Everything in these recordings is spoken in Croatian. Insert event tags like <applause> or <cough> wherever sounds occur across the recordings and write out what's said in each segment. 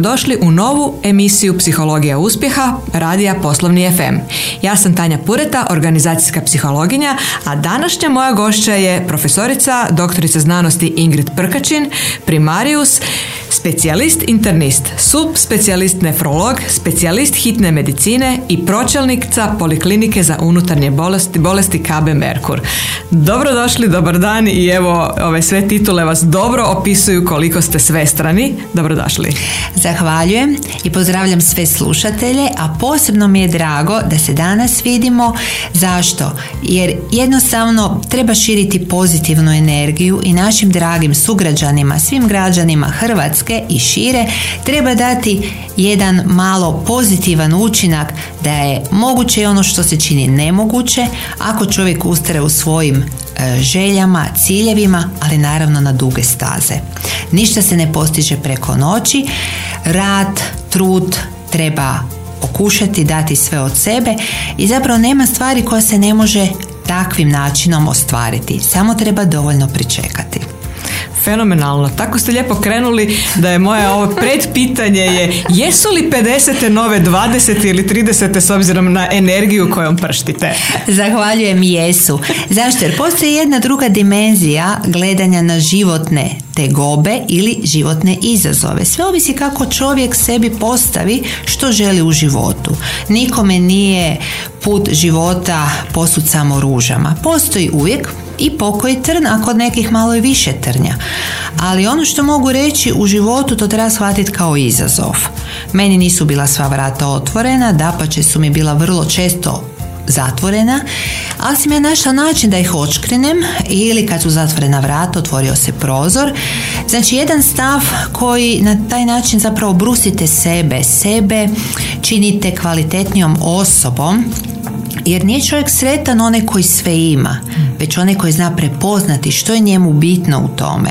Došli u novu emisiju Psihologija uspjeha Radija Poslovni FM. Ja sam Tanja Pureta, organizacijska psihologinja, a današnja moja gošća je profesorica, doktorica znanosti Ingrid Prkačin, primarius, specijalist internist, subspecijalist nefrolog, specijalist hitne medicine i pročelnica Poliklinike za unutarnje bolesti, bolesti KB Merkur. Dobrodošli, dobar dan i evo ove sve titule vas dobro opisuju koliko ste svestrani. Dobrodošli. Zahvaljujem i pozdravljam sve slušatelje, a posebno mi je drago da se danas vidimo. Zašto? Jer jednostavno treba širiti pozitivnu energiju i našim dragim sugrađanima, svim građanima Hrvatske i šire treba dati jedan malo pozitivan učinak da je moguće i ono što se čini nemoguće ako čovjek ustre u svojim e, željama, ciljevima, ali naravno na duge staze. Ništa se ne postiže preko noći, rad, trud treba pokušati dati sve od sebe i zapravo nema stvari koja se ne može takvim načinom ostvariti. Samo treba dovoljno pričekati. Fenomenalno. Tako ste lijepo krenuli da je moje ovo predpitanje je jesu li 50. nove 20. ili 30. s obzirom na energiju kojom prštite? Zahvaljujem jesu. Zašto? Jer postoji jedna druga dimenzija gledanja na životne tegobe ili životne izazove. Sve ovisi kako čovjek sebi postavi što želi u životu. Nikome nije put života posud samo ružama. Postoji uvijek i pokoji trn, a kod nekih malo i više trnja. Ali ono što mogu reći u životu to treba shvatiti kao izazov. Meni nisu bila sva vrata otvorena, dapače su mi bila vrlo često zatvorena, ali sam ja našla način da ih očkrinem ili kad su zatvorena vrata otvorio se prozor. Znači jedan stav koji na taj način zapravo brusite sebe, sebe činite kvalitetnijom osobom jer nije čovjek sretan onaj koji sve ima, već onaj koji zna prepoznati što je njemu bitno u tome.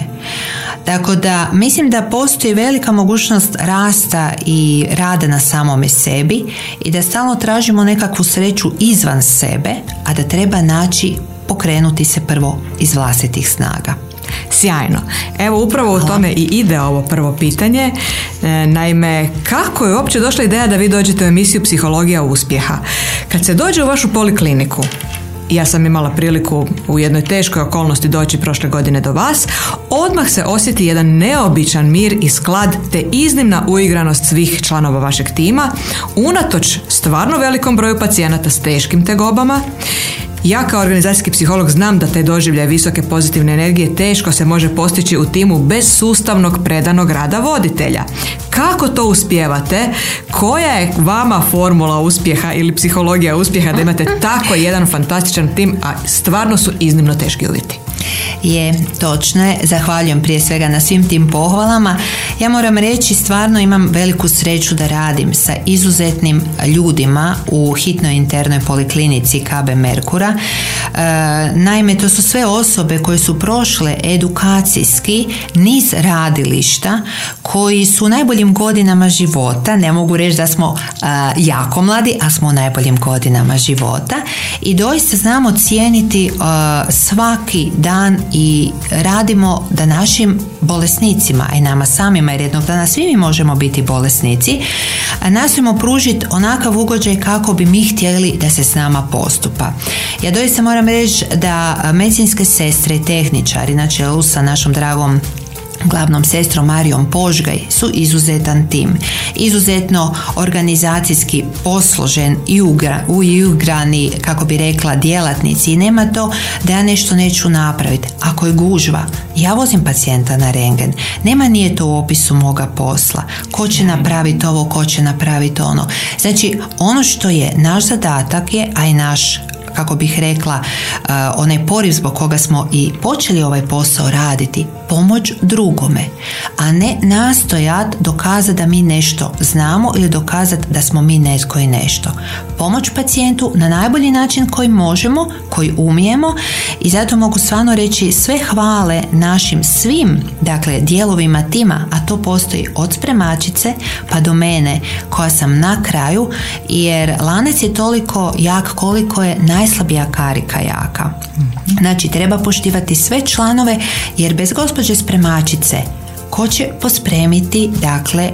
Tako da mislim da postoji velika mogućnost rasta i rada na samome sebi i da stalno tražimo nekakvu sreću izvan sebe, a da treba naći pokrenuti se prvo iz vlastitih snaga. Sjajno. Evo upravo u tome i ide ovo prvo pitanje. E, naime, kako je uopće došla ideja da vi dođete u emisiju Psihologija uspjeha? Kad se dođe u vašu polikliniku, ja sam imala priliku u jednoj teškoj okolnosti doći prošle godine do vas, odmah se osjeti jedan neobičan mir i sklad te iznimna uigranost svih članova vašeg tima, unatoč stvarno velikom broju pacijenata s teškim tegobama ja kao organizacijski psiholog znam da te doživlje visoke pozitivne energije teško se može postići u timu bez sustavnog predanog rada voditelja. Kako to uspijevate? Koja je vama formula uspjeha ili psihologija uspjeha da imate tako jedan fantastičan tim, a stvarno su iznimno teški uvjeti? Je, točno je. Zahvaljujem prije svega na svim tim pohvalama. Ja moram reći, stvarno imam veliku sreću da radim sa izuzetnim ljudima u hitnoj internoj poliklinici KB Merkura. E, naime, to su sve osobe koje su prošle edukacijski niz radilišta koji su u najboljim godinama života. Ne mogu reći da smo e, jako mladi, a smo u najboljim godinama života i doista znamo cijeniti e, svaki dan i radimo da našim bolesnicima i nama samima jer jednog dana svi mi možemo biti bolesnici nastojimo pružiti onakav ugođaj kako bi mi htjeli da se s nama postupa. Ja doista moram reći da medicinske sestre i tehničari na čelu sa našom dragom glavnom sestrom Marijom Požgaj su izuzetan tim. Izuzetno organizacijski posložen i ugrani, kako bi rekla, djelatnici i nema to da ja nešto neću napraviti. Ako je gužva, ja vozim pacijenta na rengen. Nema nije to u opisu moga posla. Ko će napraviti ovo, ko će napraviti ono. Znači, ono što je naš zadatak je, a i naš kako bih rekla, uh, onaj poriv zbog koga smo i počeli ovaj posao raditi, pomoć drugome, a ne nastojat dokazati da mi nešto znamo ili dokazati da smo mi netko i nešto. Pomoć pacijentu na najbolji način koji možemo, koji umijemo i zato mogu stvarno reći sve hvale našim svim dakle dijelovima tima, a to postoji od spremačice pa do mene koja sam na kraju jer lanac je toliko jak koliko je najslabija karika jaka. Znači treba poštivati sve članove jer bez gospođe spremačice ko će pospremiti dakle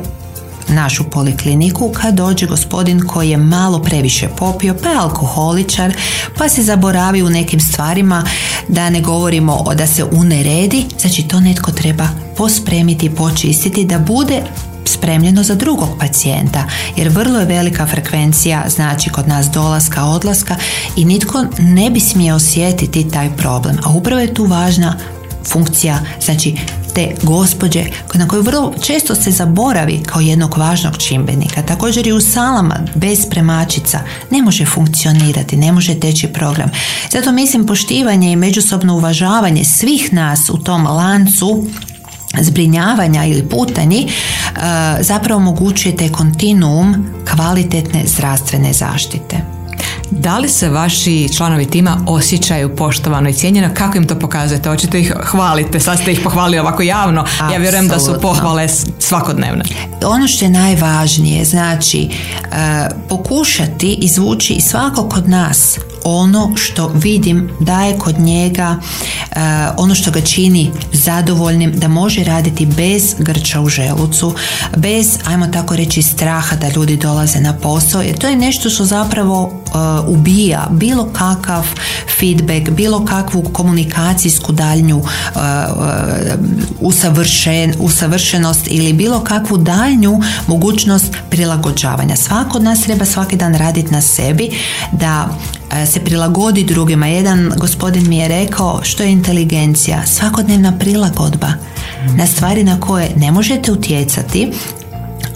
našu polikliniku kad dođe gospodin koji je malo previše popio, pa je alkoholičar, pa se zaboravi u nekim stvarima, da ne govorimo da se uneredi, znači to netko treba pospremiti, počistiti, da bude spremljeno za drugog pacijenta jer vrlo je velika frekvencija znači kod nas dolaska, odlaska i nitko ne bi smio osjetiti taj problem a upravo je tu važna funkcija znači te gospođe na koju vrlo često se zaboravi kao jednog važnog čimbenika. Također i u salama bez spremačica ne može funkcionirati, ne može teći program. Zato mislim poštivanje i međusobno uvažavanje svih nas u tom lancu zbrinjavanja ili putanji e, zapravo omogućuje taj kontinuum kvalitetne zdravstvene zaštite. Da li se vaši članovi tima osjećaju poštovano i cijenjeno? Kako im to pokazujete? Očito ih hvalite, sad ste ih pohvalili ovako javno. Ja vjerujem da su pohvale svakodnevne. Ono što je najvažnije, znači e, pokušati izvući i svakog od nas ono što vidim da je kod njega e, ono što ga čini zadovoljnim da može raditi bez grča u želucu bez ajmo tako reći straha da ljudi dolaze na posao jer to je nešto što zapravo e, ubija bilo kakav feedback bilo kakvu komunikacijsku daljnju uh, usavršen, usavršenost ili bilo kakvu daljnju mogućnost prilagođavanja. Svako od nas treba svaki dan raditi na sebi da se prilagodi drugima. Jedan gospodin mi je rekao što je inteligencija, svakodnevna prilagodba na stvari na koje ne možete utjecati,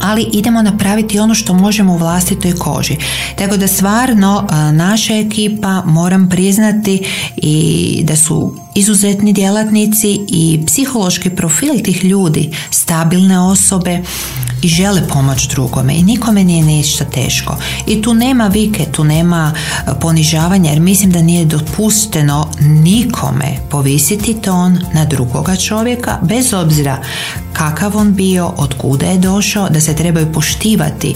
ali idemo napraviti ono što možemo u vlastitoj koži. Tako da stvarno naša ekipa moram priznati i da su izuzetni djelatnici i psihološki profil tih ljudi, stabilne osobe i žele pomoć drugome i nikome nije ništa teško. I tu nema vike, tu nema ponižavanja jer mislim da nije dopušteno nikome povisiti ton na drugoga čovjeka bez obzira kakav on bio, od kuda je došao, da se trebaju poštivati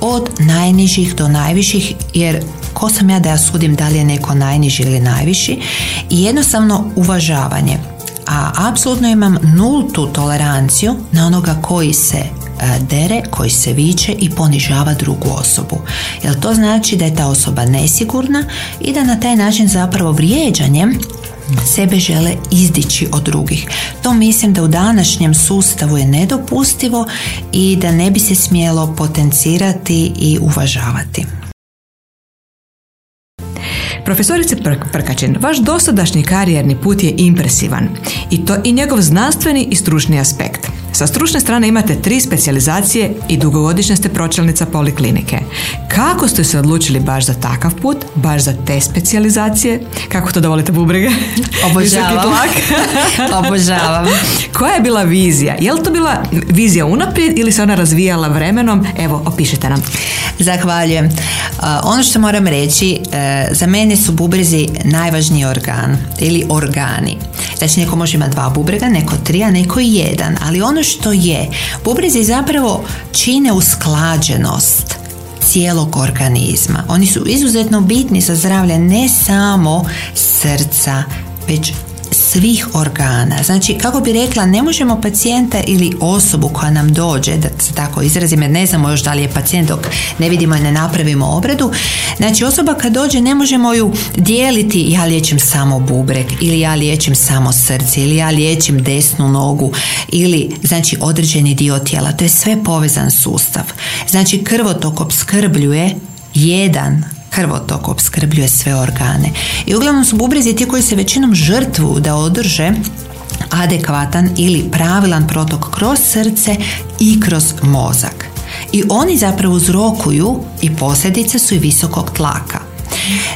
od najnižih do najviših jer ko sam ja da ja sudim da li je neko najniži ili najviši i jednostavno uvažavanje a apsolutno imam nultu toleranciju na onoga koji se e, dere, koji se viče i ponižava drugu osobu. Jer to znači da je ta osoba nesigurna i da na taj način zapravo vrijeđanjem sebe žele izdići od drugih. To mislim da u današnjem sustavu je nedopustivo i da ne bi se smjelo potencirati i uvažavati. Profesorice Prkačin, vaš dosadašnji karijerni put je impresivan i to i njegov znanstveni i stručni aspekt. Sa stručne strane imate tri specijalizacije i dugogodišnja ste pročelnica poliklinike. Kako ste se odlučili baš za takav put, baš za te specijalizacije? Kako to da volite bubrege? Obožavam. <laughs> Obožavam. Koja je bila vizija? Je li to bila vizija unaprijed ili se ona razvijala vremenom? Evo, opišite nam. Zahvaljujem. Uh, ono što moram reći, uh, za mene su bubrezi najvažniji organ ili organi. Znači neko može imati dva bubrega, neko tri, a neko jedan. Ali ono što je, bubrezi zapravo čine usklađenost cijelog organizma. Oni su izuzetno bitni za zdravlje ne samo srca, već svih organa. Znači, kako bi rekla, ne možemo pacijenta ili osobu koja nam dođe, da se tako izrazim, jer ne znamo još da li je pacijent dok ne vidimo i ne napravimo obradu. Znači, osoba kad dođe ne možemo ju dijeliti ja liječim samo bubreg ili ja liječim samo srce ili ja liječim desnu nogu ili znači određeni dio tijela. To je sve povezan sustav. Znači, krvotok opskrbljuje jedan krvotok opskrbljuje sve organe. I uglavnom su bubrezi ti koji se većinom žrtvu da održe adekvatan ili pravilan protok kroz srce i kroz mozak. I oni zapravo uzrokuju i posljedice su i visokog tlaka.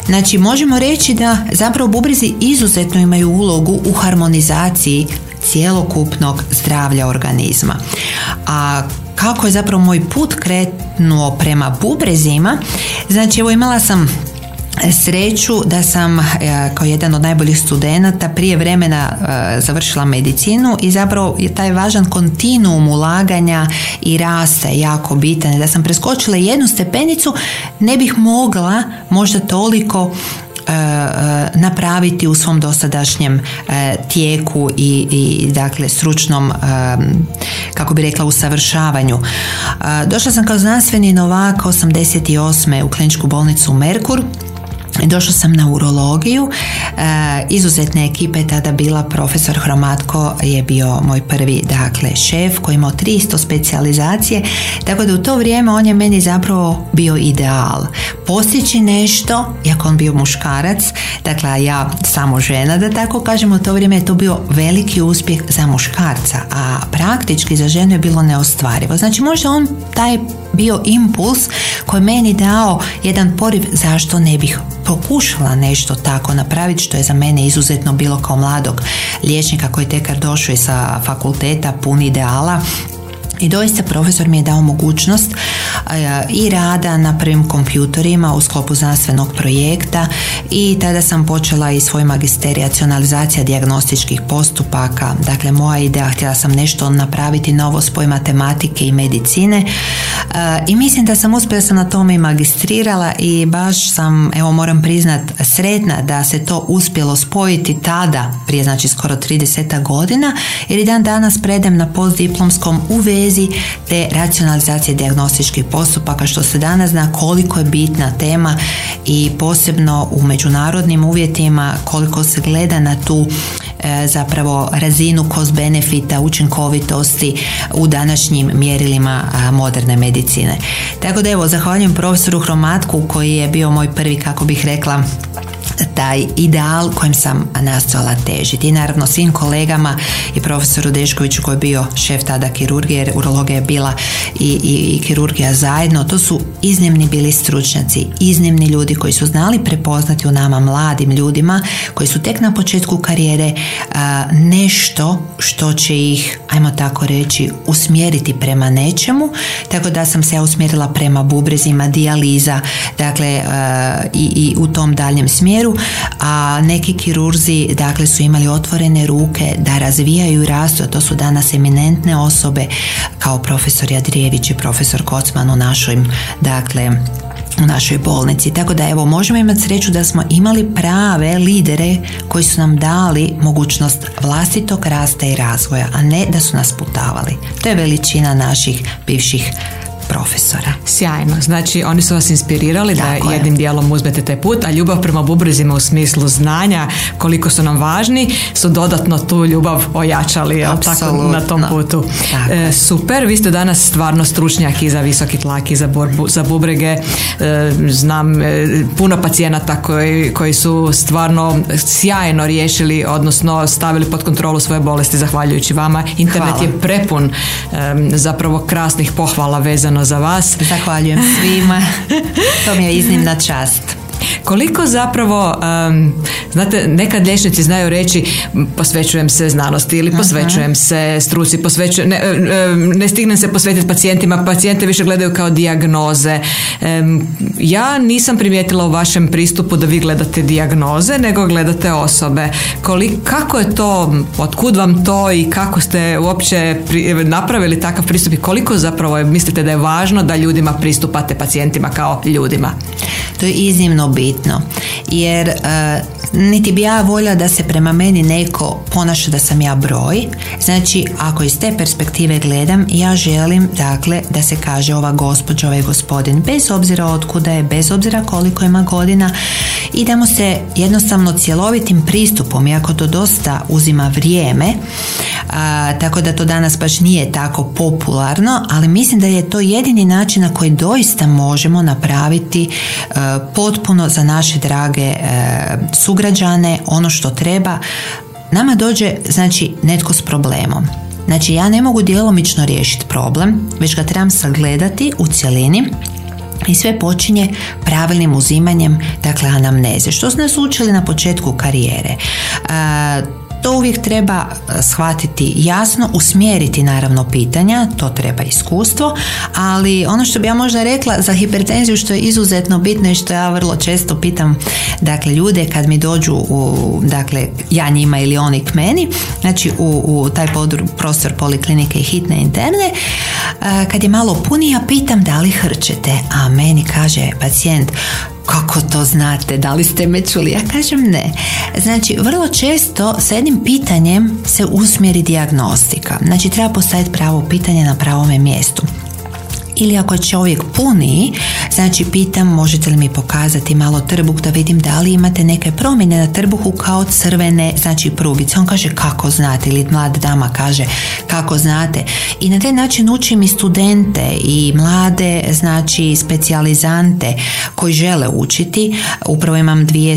Znači možemo reći da zapravo bubrezi izuzetno imaju ulogu u harmonizaciji cjelokupnog zdravlja organizma. A kako je zapravo moj put kretnuo prema bubrezima, znači evo imala sam sreću da sam e, kao jedan od najboljih studenata prije vremena e, završila medicinu i zapravo je taj važan kontinuum ulaganja i rasta jako bitan. Da sam preskočila jednu stepenicu ne bih mogla možda toliko napraviti u svom dosadašnjem tijeku i, i dakle stručnom kako bi rekla usavršavanju. Došla sam kao znanstveni novak 88. u kliničku bolnicu Merkur Došla sam na urologiju, e, izuzetne ekipe tada bila profesor Hromatko je bio moj prvi dakle šef koji imao 300 specijalizacije, tako da u to vrijeme on je meni zapravo bio ideal. Postići nešto, iako on bio muškarac, dakle ja samo žena da tako kažem, u to vrijeme je to bio veliki uspjeh za muškarca, a praktički za ženu je bilo neostvarivo. Znači možda on taj bio impuls koji meni dao jedan poriv zašto ne bih pokušala nešto tako napraviti što je za mene izuzetno bilo kao mladog liječnika koji tekar došao sa fakulteta pun ideala i doista profesor mi je dao mogućnost i rada na prvim kompjutorima u sklopu znanstvenog projekta i tada sam počela i svoj magisterij racionalizacija dijagnostičkih postupaka. Dakle, moja ideja, htjela sam nešto napraviti novo spoj matematike i medicine i mislim da sam uspjela sam na tome i magistrirala i baš sam, evo moram priznat, sretna da se to uspjelo spojiti tada, prije znači skoro 30 godina, jer i dan danas predem na postdiplomskom u vezi te racionalizacije dijagnostičkih postupaka što se danas zna koliko je bitna tema i posebno u međunarodnim uvjetima koliko se gleda na tu e, zapravo razinu cost benefita, učinkovitosti u današnjim mjerilima moderne medicine. Tako da evo, zahvaljujem profesoru Hromatku koji je bio moj prvi, kako bih rekla, taj ideal kojem sam nastojala težiti. I naravno svim kolegama i profesoru Deškoviću koji je bio šef tada kirurgije, jer urologija je bila i, i, i kirurgija zajedno. To su iznimni bili stručnjaci, iznimni ljudi koji su znali prepoznati u nama mladim ljudima koji su tek na početku karijere nešto što će ih, ajmo tako reći, usmjeriti prema nečemu. Tako da sam se ja usmjerila prema bubrezima, dijaliza, dakle i, i u tom daljem smjeru a neki kirurzi dakle su imali otvorene ruke da razvijaju i rastu, to su danas eminentne osobe kao profesor Jadrijević i profesor Kocman u našoj dakle u našoj bolnici. Tako da evo možemo imati sreću da smo imali prave lidere koji su nam dali mogućnost vlastitog rasta i razvoja, a ne da su nas putavali. To je veličina naših bivših profesora. Sjajno. Znači, oni su vas inspirirali da jednim dijelom uzmete taj put, a ljubav prema bubrezima u smislu znanja, koliko su nam važni, su dodatno tu ljubav ojačali tako, na tom putu. E, super, vi ste danas stvarno stručnjak i za visoki tlak i za, borbu, za bubrege. E, znam e, puno pacijenata koji, koji su stvarno sjajno riješili, odnosno stavili pod kontrolu svoje bolesti zahvaljujući vama. Internet je prepun zapravo krasnih pohvala vezano za vas. Zahvaljujem svima. <laughs> To mi je iznimna čast. Koliko zapravo, znate, nekad liječnici znaju reći posvećujem se znanosti ili posvećujem se struci, posvećujem, ne, ne stignem se posvetiti pacijentima, pacijente više gledaju kao dijagnoze. ja nisam primijetila u vašem pristupu da vi gledate dijagnoze, nego gledate osobe. Koliko, kako je to, otkud vam to i kako ste uopće napravili takav pristup i koliko zapravo je, mislite da je važno da ljudima pristupate pacijentima kao ljudima? To je iznimno bitno jer e, niti bi ja voljela da se prema meni neko ponaša da sam ja broj. Znači, ako iz te perspektive gledam, ja želim dakle da se kaže ova gospođa, ovaj gospodin, bez obzira od kuda je, bez obzira koliko ima godina, idemo se jednostavno cjelovitim pristupom, iako to dosta uzima vrijeme, a, tako da to danas baš nije tako popularno, ali mislim da je to jedini način na koji doista možemo napraviti e, potpuno za naše drage e, sugrađane ono što treba. Nama dođe znači netko s problemom. Znači ja ne mogu djelomično riješiti problem, već ga trebam sagledati u cjelini i sve počinje pravilnim uzimanjem dakle anamneze što su nas učili na početku karijere to uvijek treba e, shvatiti jasno, usmjeriti naravno pitanja, to treba iskustvo, ali ono što bi ja možda rekla za hipertenziju što je izuzetno bitno i što ja vrlo često pitam dakle ljude kad mi dođu u, dakle ja njima ili oni k meni, znači u, u taj prostor poliklinike i hitne interne, e, kad je malo punija pitam da li hrčete, a meni kaže pacijent kako to znate, da li ste me čuli? Ja kažem ne. Znači, vrlo često s jednim pitanjem se usmjeri dijagnostika. Znači, treba postaviti pravo pitanje na pravome mjestu ili ako je čovjek puniji, znači pitam možete li mi pokazati malo trbuh da vidim da li imate neke promjene na trbuhu kao crvene, znači prugice. On kaže kako znate ili mlada dama kaže kako znate i na taj način učim i studente i mlade znači specijalizante koji žele učiti. Upravo imam dvije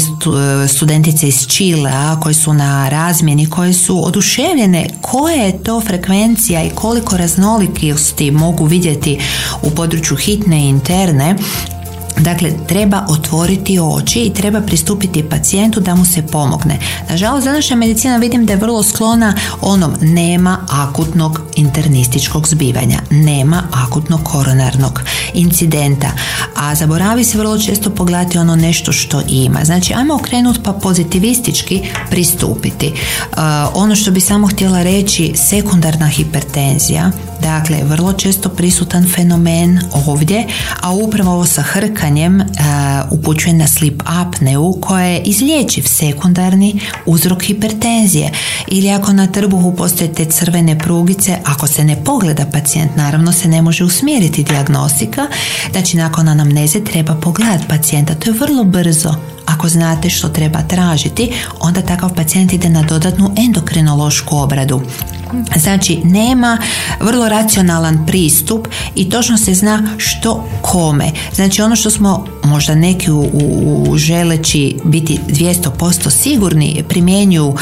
studentice iz Čilea koje su na razmjeni, koje su oduševljene koja je to frekvencija i koliko raznolikosti mogu vidjeti u području hitne i interne Dakle, treba otvoriti oči i treba pristupiti pacijentu da mu se pomogne. Nažalost, današnja medicina vidim da je vrlo sklona onom nema akutnog internističkog zbivanja, nema akutnog koronarnog incidenta, a zaboravi se vrlo često pogledati ono nešto što ima. Znači, ajmo okrenuti pa pozitivistički pristupiti. Uh, ono što bi samo htjela reći, sekundarna hipertenzija, dakle, vrlo često prisutan fenomen ovdje, a upravo ovo sa hrkanjem uh, upućuje na slip apneu koja je izlječiv sekundarni uzrok hipertenzije. Ili ako na trbuhu postoje te crvene prugice, ako se ne pogleda pacijent, naravno se ne može usmjeriti dijagnostika, znači nakon anamneze treba pogledati pacijenta, to je vrlo brzo. Ako znate što treba tražiti, onda takav pacijent ide na dodatnu endokrinološku obradu. Znači, nema vrlo racionalan pristup i točno se zna što kome. Znači, ono što smo možda neki u, u želeći biti 200% sigurni primjenjuju,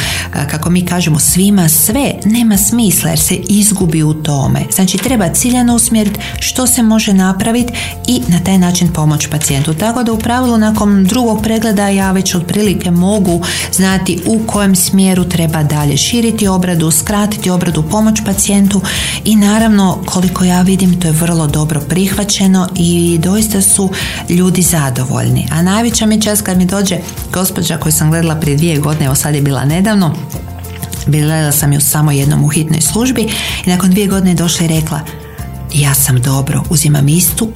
kako mi kažemo, svima sve, nema smisla jer se izgubi u tome. Znači, treba ciljano usmjeriti što se može napraviti i na taj način pomoći pacijentu. Tako da u pravilu nakon drugog pregleda ja već otprilike mogu znati u kojem smjeru treba dalje širiti obradu, skratiti obradu, pomoć pacijentu i naravno koliko ja vidim to je vrlo dobro prihvaćeno i doista su ljudi zadovoljni. A najveća mi čast kad mi dođe gospođa koju sam gledala prije dvije godine, evo sad je bila nedavno, bila sam ju samo jednom u hitnoj službi i nakon dvije godine došla i rekla ja sam dobro, uzimam istu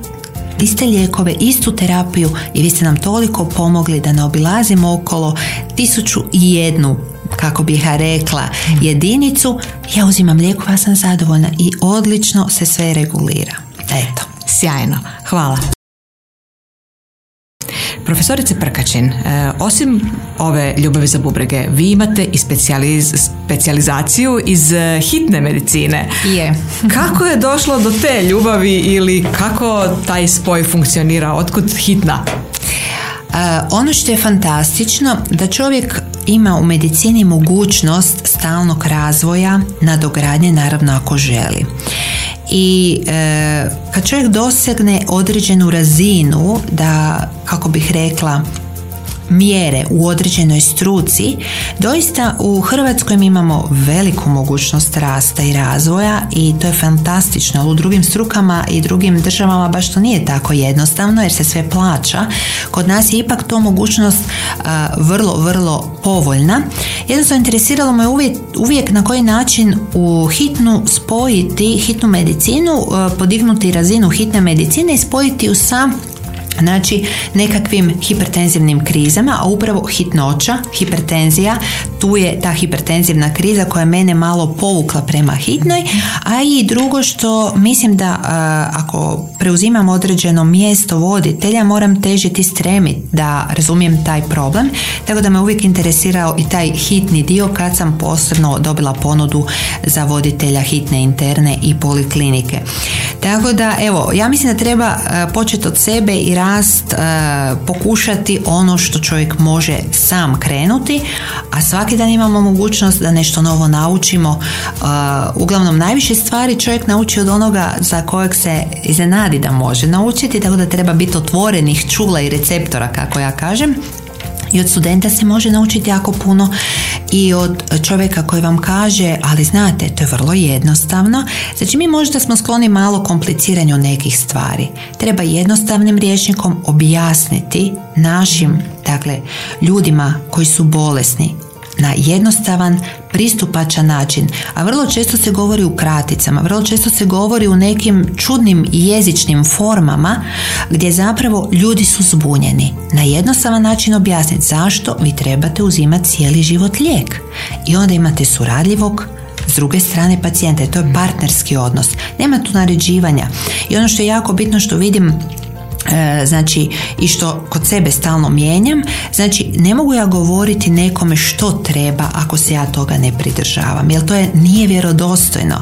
iste lijekove, istu terapiju i vi ste nam toliko pomogli da ne obilazimo okolo tisuću i jednu kako bih ja rekla jedinicu, ja uzimam lijekova, ja sam zadovoljna i odlično se sve regulira. Eto. Sjajno, hvala. Profesorice Prkačin, e, osim ove ljubavi za bubrege, vi imate i specijaliz, specijalizaciju iz e, hitne medicine. Je. <laughs> kako je došlo do te ljubavi ili kako taj spoj funkcionira? Otkud hitna? E, ono što je fantastično da čovjek ima u medicini mogućnost stalnog razvoja, nadogradnje naravno ako želi i e, kad čovjek dosegne određenu razinu da kako bih rekla mjere u određenoj struci, doista u Hrvatskoj mi imamo veliku mogućnost rasta i razvoja i to je fantastično. U drugim strukama i drugim državama baš to nije tako jednostavno jer se sve plaća. Kod nas je ipak to mogućnost vrlo, vrlo povoljna. Jednostavno interesiralo me uvijek, uvijek na koji način u hitnu spojiti hitnu medicinu, podignuti razinu hitne medicine i spojiti ju sa Znači nekakvim hipertenzivnim krizama, a upravo hitnoća, hipertenzija, tu je ta hipertenzivna kriza koja mene malo povukla prema hitnoj, a i drugo što mislim da ako preuzimam određeno mjesto voditelja moram težiti stremiti da razumijem taj problem, tako da me uvijek interesirao i taj hitni dio kad sam posebno dobila ponudu za voditelja hitne interne i poliklinike. Tako da evo, ja mislim da treba početi od sebe i rast, e, pokušati ono što čovjek može sam krenuti, a svaki dan imamo mogućnost da nešto novo naučimo. E, uglavnom, najviše stvari čovjek nauči od onoga za kojeg se iznenadi da može naučiti, tako da treba biti otvorenih čula i receptora, kako ja kažem. I od studenta se može naučiti jako puno i od čovjeka koji vam kaže, ali znate, to je vrlo jednostavno. Znači mi možda smo skloni malo kompliciranju nekih stvari. Treba jednostavnim rječnikom objasniti našim, dakle, ljudima koji su bolesni na jednostavan, pristupačan način. A vrlo često se govori u kraticama, vrlo često se govori u nekim čudnim jezičnim formama gdje zapravo ljudi su zbunjeni. Na jednostavan način objasniti zašto vi trebate uzimati cijeli život lijek. I onda imate suradljivog, s druge strane pacijente. To je partnerski odnos. Nema tu naređivanja. I ono što je jako bitno što vidim znači i što kod sebe stalno mijenjam znači ne mogu ja govoriti nekome što treba ako se ja toga ne pridržavam jer to je nije vjerodostojno.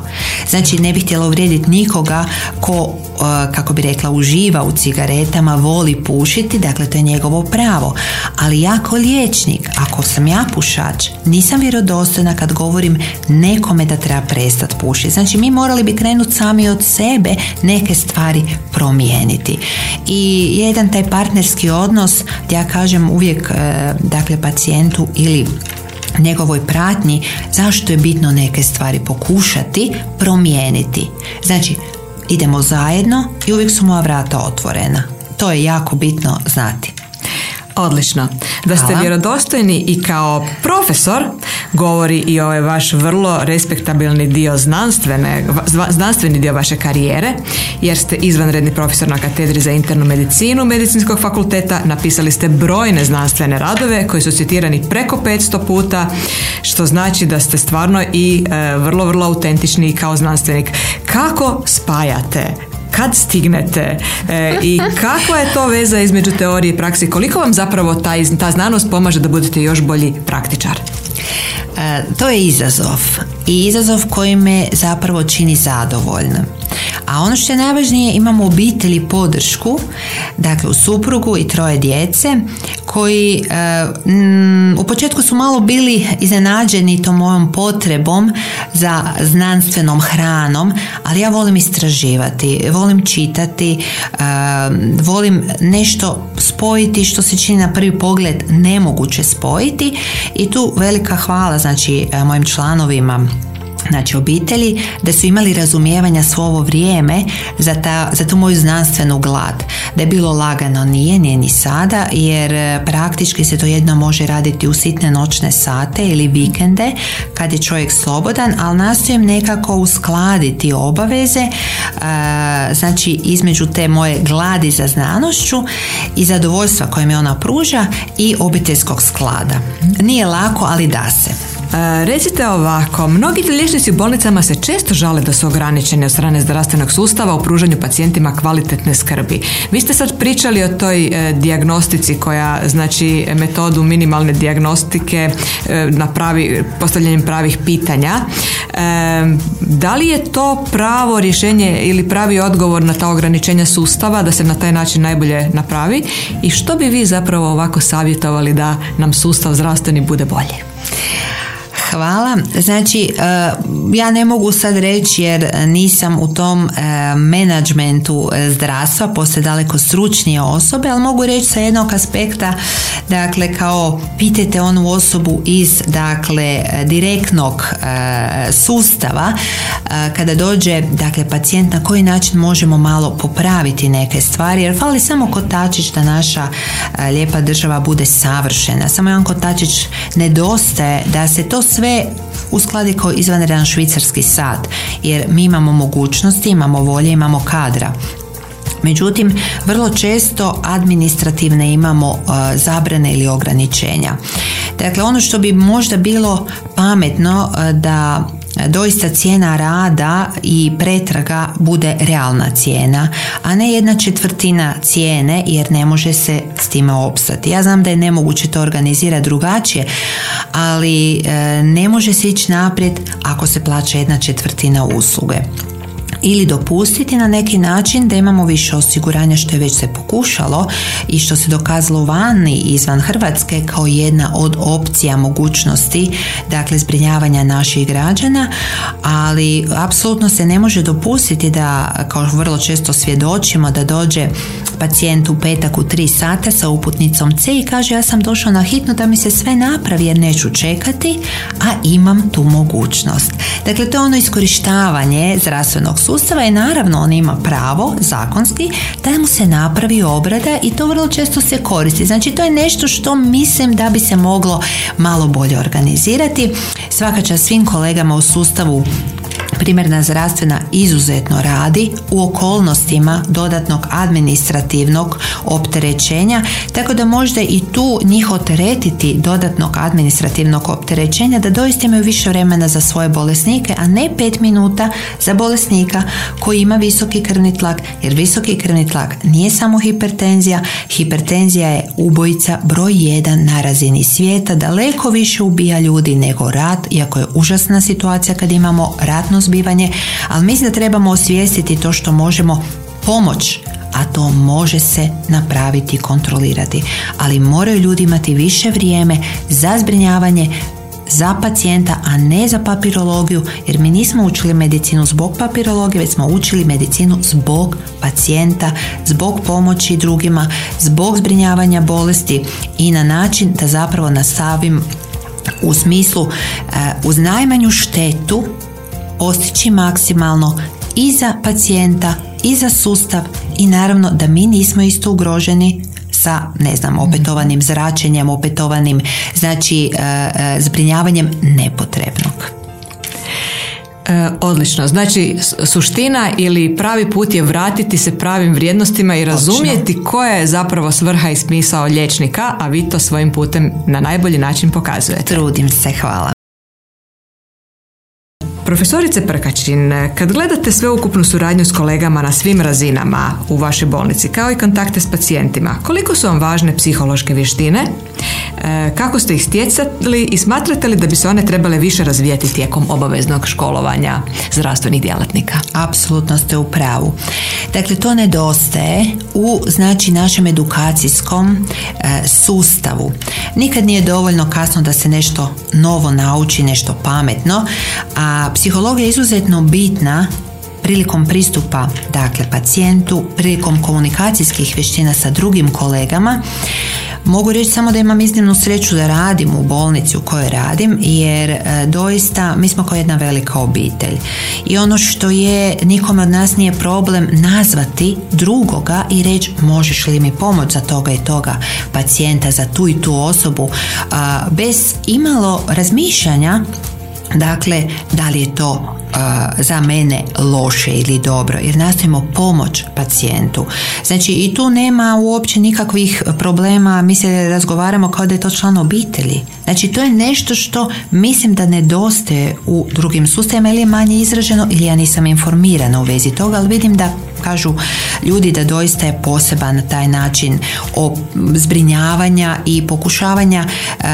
Znači ne bih htjela uvrijediti nikoga ko e, kako bi rekla uživa u cigaretama voli pušiti dakle to je njegovo pravo. Ali ja kao liječnik ako sam ja pušač nisam vjerodostojna kad govorim nekome da treba prestati pušiti. Znači mi morali bi krenuti sami od sebe neke stvari promijeniti. I jedan taj partnerski odnos ja kažem uvijek e, dakle pacijentu ili njegovoj pratnji zašto je bitno neke stvari pokušati promijeniti. Znači, idemo zajedno i uvijek su moja vrata otvorena. To je jako bitno znati. Odlično. Da ste vjerodostojni i kao profesor govori i ovaj vaš vrlo respektabilni dio znanstvene, znanstveni dio vaše karijere, jer ste izvanredni profesor na katedri za internu medicinu Medicinskog fakulteta, napisali ste brojne znanstvene radove koji su citirani preko 500 puta, što znači da ste stvarno i e, vrlo, vrlo autentični kao znanstvenik. Kako spajate kad stignete e, i kakva je to veza između teorije i praksi, koliko vam zapravo ta, ta znanost pomaže da budete još bolji praktičar? E, to je izazov i izazov koji me zapravo čini zadovoljno. A ono što je najvažnije, imamo obitelj i podršku, dakle u suprugu i troje djece, koji e, u početku su malo bili iznenađeni tom mojom potrebom za znanstvenom hranom, ali ja volim istraživati, volim čitati, e, volim nešto spojiti što se čini na prvi pogled nemoguće spojiti i tu velika hvala znači e, mojim članovima znači obitelji, da su imali razumijevanja svo ovo vrijeme za, ta, za tu moju znanstvenu glad. Da je bilo lagano, nije, nije ni sada, jer e, praktički se to jedno može raditi u sitne noćne sate ili vikende, kad je čovjek slobodan, ali nastojem nekako uskladiti obaveze, e, znači između te moje gladi za znanošću i zadovoljstva koje mi ona pruža i obiteljskog sklada. Nije lako, ali da se. E, recite ovako, mnogi liječnici u bolnicama se često žale da su ograničeni od strane zdravstvenog sustava u pružanju pacijentima kvalitetne skrbi. Vi ste sad pričali o toj e, dijagnostici koja znači metodu minimalne dijagnostike e, na pravi, postavljanjem pravih pitanja. Da li je to pravo rješenje ili pravi odgovor na ta ograničenja sustava da se na taj način najbolje napravi i što bi vi zapravo ovako savjetovali da nam sustav zdravstveni bude bolji? Hvala. Znači, e, ja ne mogu sad reći jer nisam u tom e, menadžmentu zdravstva, poslije daleko stručnije osobe, ali mogu reći sa jednog aspekta, dakle, kao pitajte onu osobu iz, dakle, direktnog e, sustava, kada dođe, dakle, pacijent, na koji način možemo malo popraviti neke stvari, jer fali samo kotačić da naša lijepa država bude savršena. Samo jedan kotačić nedostaje da se to sve sve uskladi kao izvanredan švicarski sat jer mi imamo mogućnosti, imamo volje, imamo kadra. Međutim, vrlo često administrativne imamo uh, zabrane ili ograničenja. Dakle, ono što bi možda bilo pametno uh, da doista cijena rada i pretraga bude realna cijena, a ne jedna četvrtina cijene jer ne može se s time opstati. Ja znam da je nemoguće to organizirati drugačije, ali e, ne može se ići naprijed ako se plaća jedna četvrtina usluge ili dopustiti na neki način da imamo više osiguranja što je već se pokušalo i što se dokazalo vani izvan Hrvatske kao jedna od opcija mogućnosti dakle zbrinjavanja naših građana ali apsolutno se ne može dopustiti da kao vrlo često svjedočimo da dođe pacijent u petak u tri sata sa uputnicom C i kaže ja sam došao na hitno da mi se sve napravi jer neću čekati a imam tu mogućnost. Dakle to je ono iskorištavanje zdravstvenog sustava sustava i naravno on ima pravo zakonski da mu se napravi obrada i to vrlo često se koristi. Znači to je nešto što mislim da bi se moglo malo bolje organizirati. Svaka čast svim kolegama u sustavu primarna zdravstvena izuzetno radi u okolnostima dodatnog administrativnog opterećenja, tako da možda i tu njih oteretiti dodatnog administrativnog opterećenja da doista imaju više vremena za svoje bolesnike, a ne pet minuta za bolesnika koji ima visoki krvni tlak, jer visoki krvni tlak nije samo hipertenzija, hipertenzija je ubojica broj jedan na razini svijeta, daleko više ubija ljudi nego rat, iako je užasna situacija kad imamo ratno zbivanje, ali mislim da trebamo osvijestiti to što možemo pomoć a to može se napraviti i kontrolirati. Ali moraju ljudi imati više vrijeme za zbrinjavanje, za pacijenta, a ne za papirologiju, jer mi nismo učili medicinu zbog papirologije, već smo učili medicinu zbog pacijenta, zbog pomoći drugima, zbog zbrinjavanja bolesti i na način da zapravo nastavim u smislu e, uz najmanju štetu postići maksimalno i za pacijenta i za sustav i naravno da mi nismo isto ugroženi sa, ne znam, opetovanim zračenjem, opetovanim, znači, e, e, zbrinjavanjem nepotrebnog. E, odlično. Znači, suština ili pravi put je vratiti se pravim vrijednostima i razumjeti koja je zapravo svrha i smisao liječnika, a vi to svojim putem na najbolji način pokazujete. Trudim se, hvala. Profesorice Prkačin, kad gledate sveukupnu suradnju s kolegama na svim razinama u vašoj bolnici, kao i kontakte s pacijentima, koliko su vam važne psihološke vještine, e, kako ste ih stjecali i smatrate li da bi se one trebale više razvijati tijekom obaveznog školovanja zdravstvenih djelatnika? Apsolutno ste u pravu. Dakle, to nedostaje u znači našem edukacijskom e, sustavu. Nikad nije dovoljno kasno da se nešto novo nauči, nešto pametno, a psihologija je izuzetno bitna prilikom pristupa dakle pacijentu, prilikom komunikacijskih vještina sa drugim kolegama Mogu reći samo da imam iznimnu sreću da radim u bolnici u kojoj radim jer e, doista mi smo kao jedna velika obitelj. I ono što je nikome od nas nije problem nazvati drugoga i reći možeš li mi pomoć za toga i toga pacijenta, za tu i tu osobu bez imalo razmišljanja Dakle, da li je to za mene loše ili dobro jer nastojimo pomoć pacijentu. Znači i tu nema uopće nikakvih problema, mi se razgovaramo kao da je to član obitelji. Znači to je nešto što mislim da nedostaje u drugim sustavima ili je manje izraženo ili ja nisam informirana u vezi toga, ali vidim da kažu ljudi da doista je poseban taj način zbrinjavanja i pokušavanja e,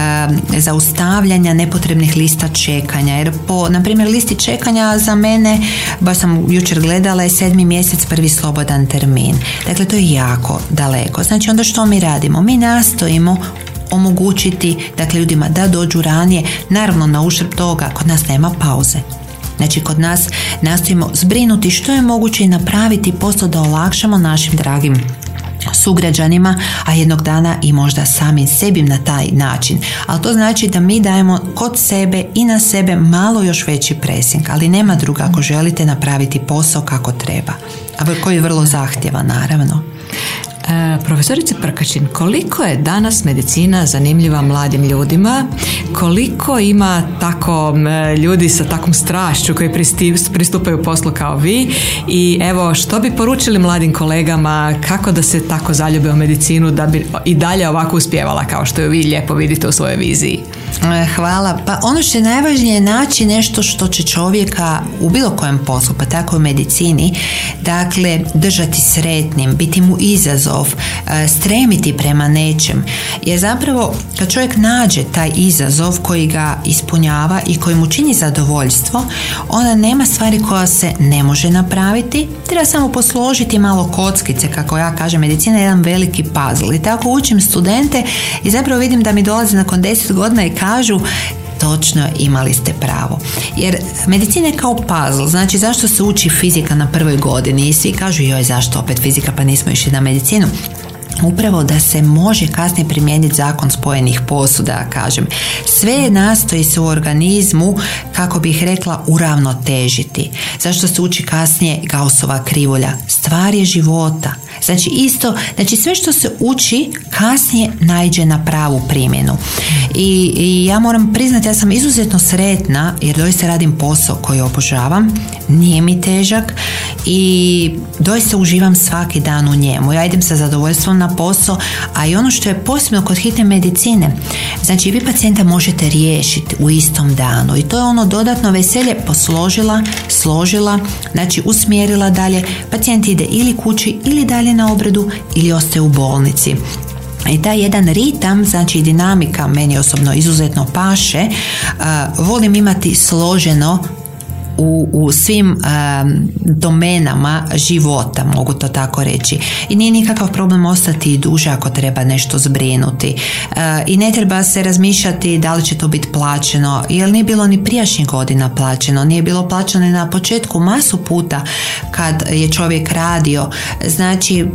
zaustavljanja nepotrebnih lista čekanja. Jer po, na primjer, listi čekanja za mene, baš sam jučer gledala, je sedmi mjesec prvi slobodan termin. Dakle, to je jako daleko. Znači, onda što mi radimo? Mi nastojimo omogućiti dakle, ljudima da dođu ranije, naravno na uštrb toga, kod nas nema pauze. Znači kod nas nastojimo zbrinuti što je moguće i napraviti posao da olakšamo našim dragim sugrađanima, a jednog dana i možda samim sebi na taj način. Ali to znači da mi dajemo kod sebe i na sebe malo još veći presing, ali nema druga ako želite napraviti posao kako treba, a koji je vrlo zahtjeva naravno. E, profesorice Prkačin, koliko je danas medicina zanimljiva mladim ljudima? Koliko ima tako ljudi sa takvom strašću koji pristupaju poslu kao vi? I evo, što bi poručili mladim kolegama kako da se tako zaljube u medicinu da bi i dalje ovako uspjevala kao što ju vi lijepo vidite u svojoj viziji? E, hvala. Pa ono što je najvažnije je naći nešto što će čovjeka u bilo kojem poslu, pa tako u medicini, dakle, držati sretnim, biti mu izazov, e, stremiti prema nečem. Jer zapravo, kad čovjek nađe taj izazov koji ga ispunjava i koji mu čini zadovoljstvo, onda nema stvari koja se ne može napraviti, treba samo posložiti malo kockice, kako ja kažem, medicina je jedan veliki puzzle. I tako učim studente i zapravo vidim da mi dolaze nakon 10 godina i kažu točno imali ste pravo. Jer medicina je kao puzzle, znači zašto se uči fizika na prvoj godini i svi kažu joj zašto opet fizika pa nismo išli na medicinu. Upravo da se može kasnije primijeniti zakon spojenih posuda, kažem. Sve nastoji se u organizmu, kako bih rekla, uravnotežiti. Zašto se uči kasnije Gaussova krivulja? Stvar je života. Znači isto, znači sve što se uči kasnije najđe na pravu primjenu. I, I ja moram priznati, ja sam izuzetno sretna jer doista radim posao koji obožavam, nije mi težak i doista uživam svaki dan u njemu. Ja idem sa zadovoljstvom na posao, a i ono što je posebno kod hitne medicine, znači vi pacijenta možete riješiti u istom danu i to je ono dodatno veselje posložila, složila, znači usmjerila dalje, pacijent ide ili kući ili dalje na obradu ili ostaje u bolnici. I taj jedan ritam, znači dinamika meni osobno izuzetno paše, volim imati složeno u, u svim domenama života, mogu to tako reći. I nije nikakav problem ostati duže ako treba nešto zbrinuti. I ne treba se razmišljati da li će to biti plaćeno, jer nije bilo ni prijašnjih godina plaćeno, nije bilo plaćeno na početku masu puta kad je čovjek radio. Znači,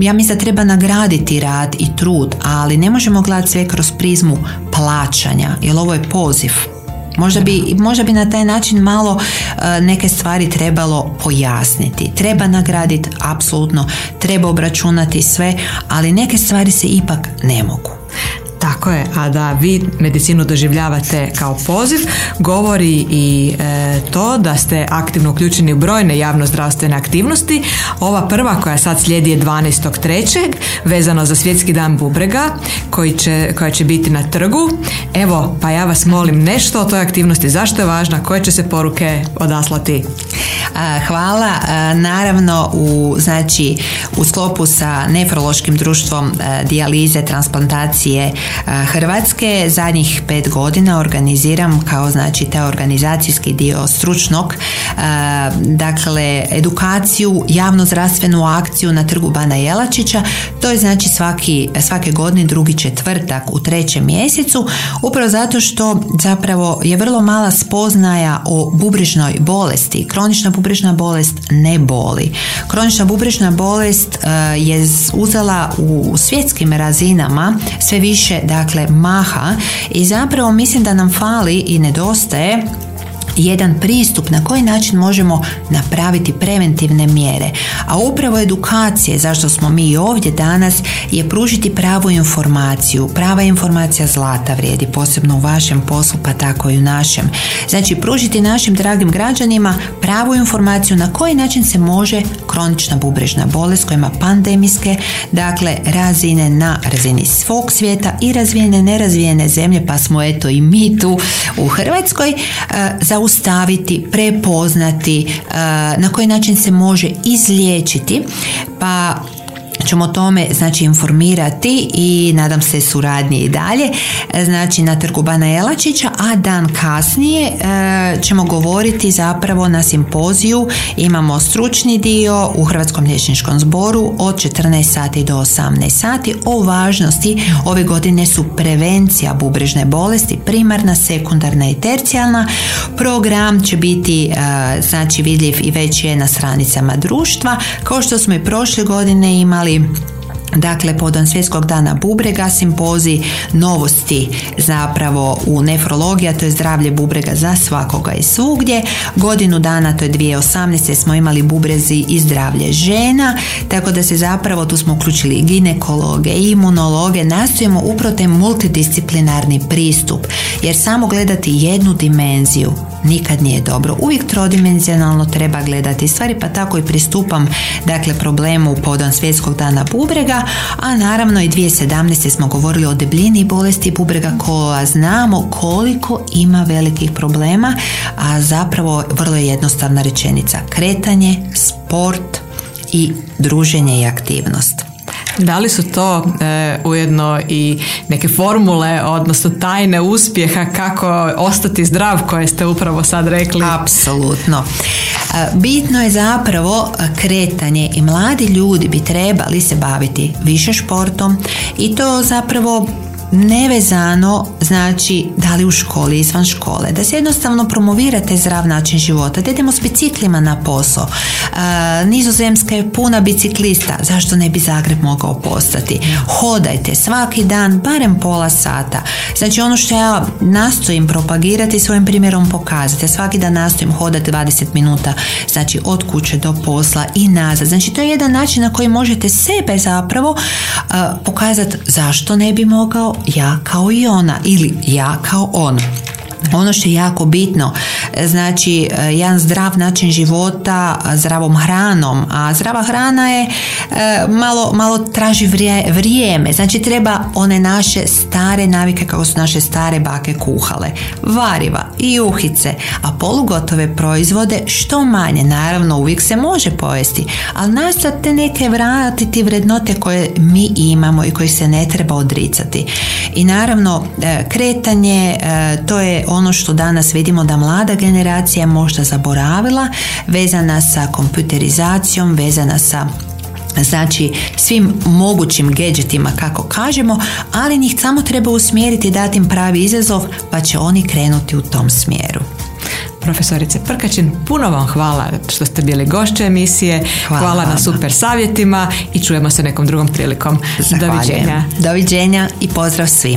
ja mislim da treba nagraditi rad i trud, ali ne možemo gledati sve kroz prizmu plaćanja, jer ovo je poziv Možda bi, možda bi na taj način malo e, neke stvari trebalo pojasniti. Treba nagraditi, apsolutno, treba obračunati sve, ali neke stvari se ipak ne mogu. Tako je, a da vi medicinu doživljavate kao poziv, govori i e, to da ste aktivno uključeni u brojne javnozdravstvene aktivnosti. Ova prva koja sad slijedi je 12.3. vezano za svjetski dan bubrega koji će, koja će biti na trgu. Evo, pa ja vas molim nešto o toj aktivnosti, zašto je važna, koje će se poruke odaslati? Hvala. Naravno, u, znači, u sklopu sa nefrološkim društvom e, dijalize, transplantacije Hrvatske zadnjih pet godina organiziram kao znači taj organizacijski dio stručnog dakle edukaciju, javno-zdravstvenu akciju na trgu Bana Jelačića. To je znači svaki, svake godine drugi četvrtak u trećem mjesecu upravo zato što zapravo je vrlo mala spoznaja o bubrižnoj bolesti. Kronična bubrižna bolest ne boli. Kronična bubrižna bolest je uzela u svjetskim razinama sve više dakle maha i zapravo mislim da nam fali i nedostaje jedan pristup na koji način možemo napraviti preventivne mjere. A upravo edukacije, zašto smo mi ovdje danas, je pružiti pravu informaciju. Prava informacija zlata vrijedi, posebno u vašem poslu, pa tako i u našem. Znači, pružiti našim dragim građanima pravu informaciju na koji način se može kronična bubrežna bolest koja ima pandemijske, dakle, razine na razini svog svijeta i razvijene, nerazvijene zemlje, pa smo eto i mi tu u Hrvatskoj, za zaustaviti, prepoznati, e, na koji način se može izliječiti. Pa ćemo tome znači informirati i nadam se suradnji i dalje. Znači na trgu Bana Jelačića a dan kasnije e, ćemo govoriti zapravo na simpoziju. Imamo stručni dio u Hrvatskom liječničkom zboru od 14 sati do 18 sati. O važnosti ove godine su prevencija bubrežne bolesti primarna, sekundarna i tercijalna. Program će biti e, znači vidljiv i već je na stranicama društva. Kao što smo i prošle godine imali Dakle, podan svjetskog dana bubrega, simpozi novosti zapravo u nefrologiji, to je zdravlje bubrega za svakoga i svugdje. Godinu dana, to je 2018. smo imali bubrezi i zdravlje žena, tako da se zapravo tu smo uključili ginekologe i imunologe, nastojimo upravo taj multidisciplinarni pristup, jer samo gledati jednu dimenziju nikad nije dobro. Uvijek trodimenzionalno treba gledati stvari, pa tako i pristupam dakle problemu podan svjetskog dana bubrega, a naravno i 2017. smo govorili o debljini i bolesti bubrega koja znamo koliko ima velikih problema, a zapravo vrlo je jednostavna rečenica. Kretanje, sport i druženje i aktivnost. Da li su to e, ujedno i neke formule, odnosno tajne uspjeha kako ostati zdrav koje ste upravo sad rekli? Apsolutno. E, bitno je zapravo kretanje i mladi ljudi bi trebali se baviti više športom i to zapravo nevezano znači da li u školi, izvan škole, da se jednostavno promovirate zdrav način života, da idemo s biciklima na posao. E, nizozemska je puna biciklista, zašto ne bi Zagreb mogao postati? Hodajte svaki dan, barem pola sata. Znači ono što ja nastojim propagirati, svojim primjerom pokazati. Svaki dan nastojim hodati 20 minuta, znači od kuće do posla i nazad. Znači to je jedan način na koji možete sebe zapravo uh, pokazati zašto ne bi mogao ja kao i ona ili ja kao on. Ono što je jako bitno, znači e, jedan zdrav način života zdravom hranom, a zdrava hrana je e, malo, malo traži vrijeme, znači treba one naše stare navike kako su naše stare bake kuhale, variva i juhice, a polugotove proizvode što manje, naravno uvijek se može pojesti, ali nastojate neke vratiti vrednote koje mi imamo i koji se ne treba odricati. I naravno kretanje, to je što danas vidimo da mlada generacija možda zaboravila, vezana sa kompjuterizacijom, vezana sa znači svim mogućim gadgetima kako kažemo, ali njih samo treba usmjeriti i dati im pravi izazov pa će oni krenuti u tom smjeru. Profesorice Prkačin, puno vam hvala što ste bili gošće emisije. Hvala, hvala na super savjetima i čujemo se nekom drugom prilikom. Zahvaljujem. Doviđenja. Doviđenja i pozdrav svima.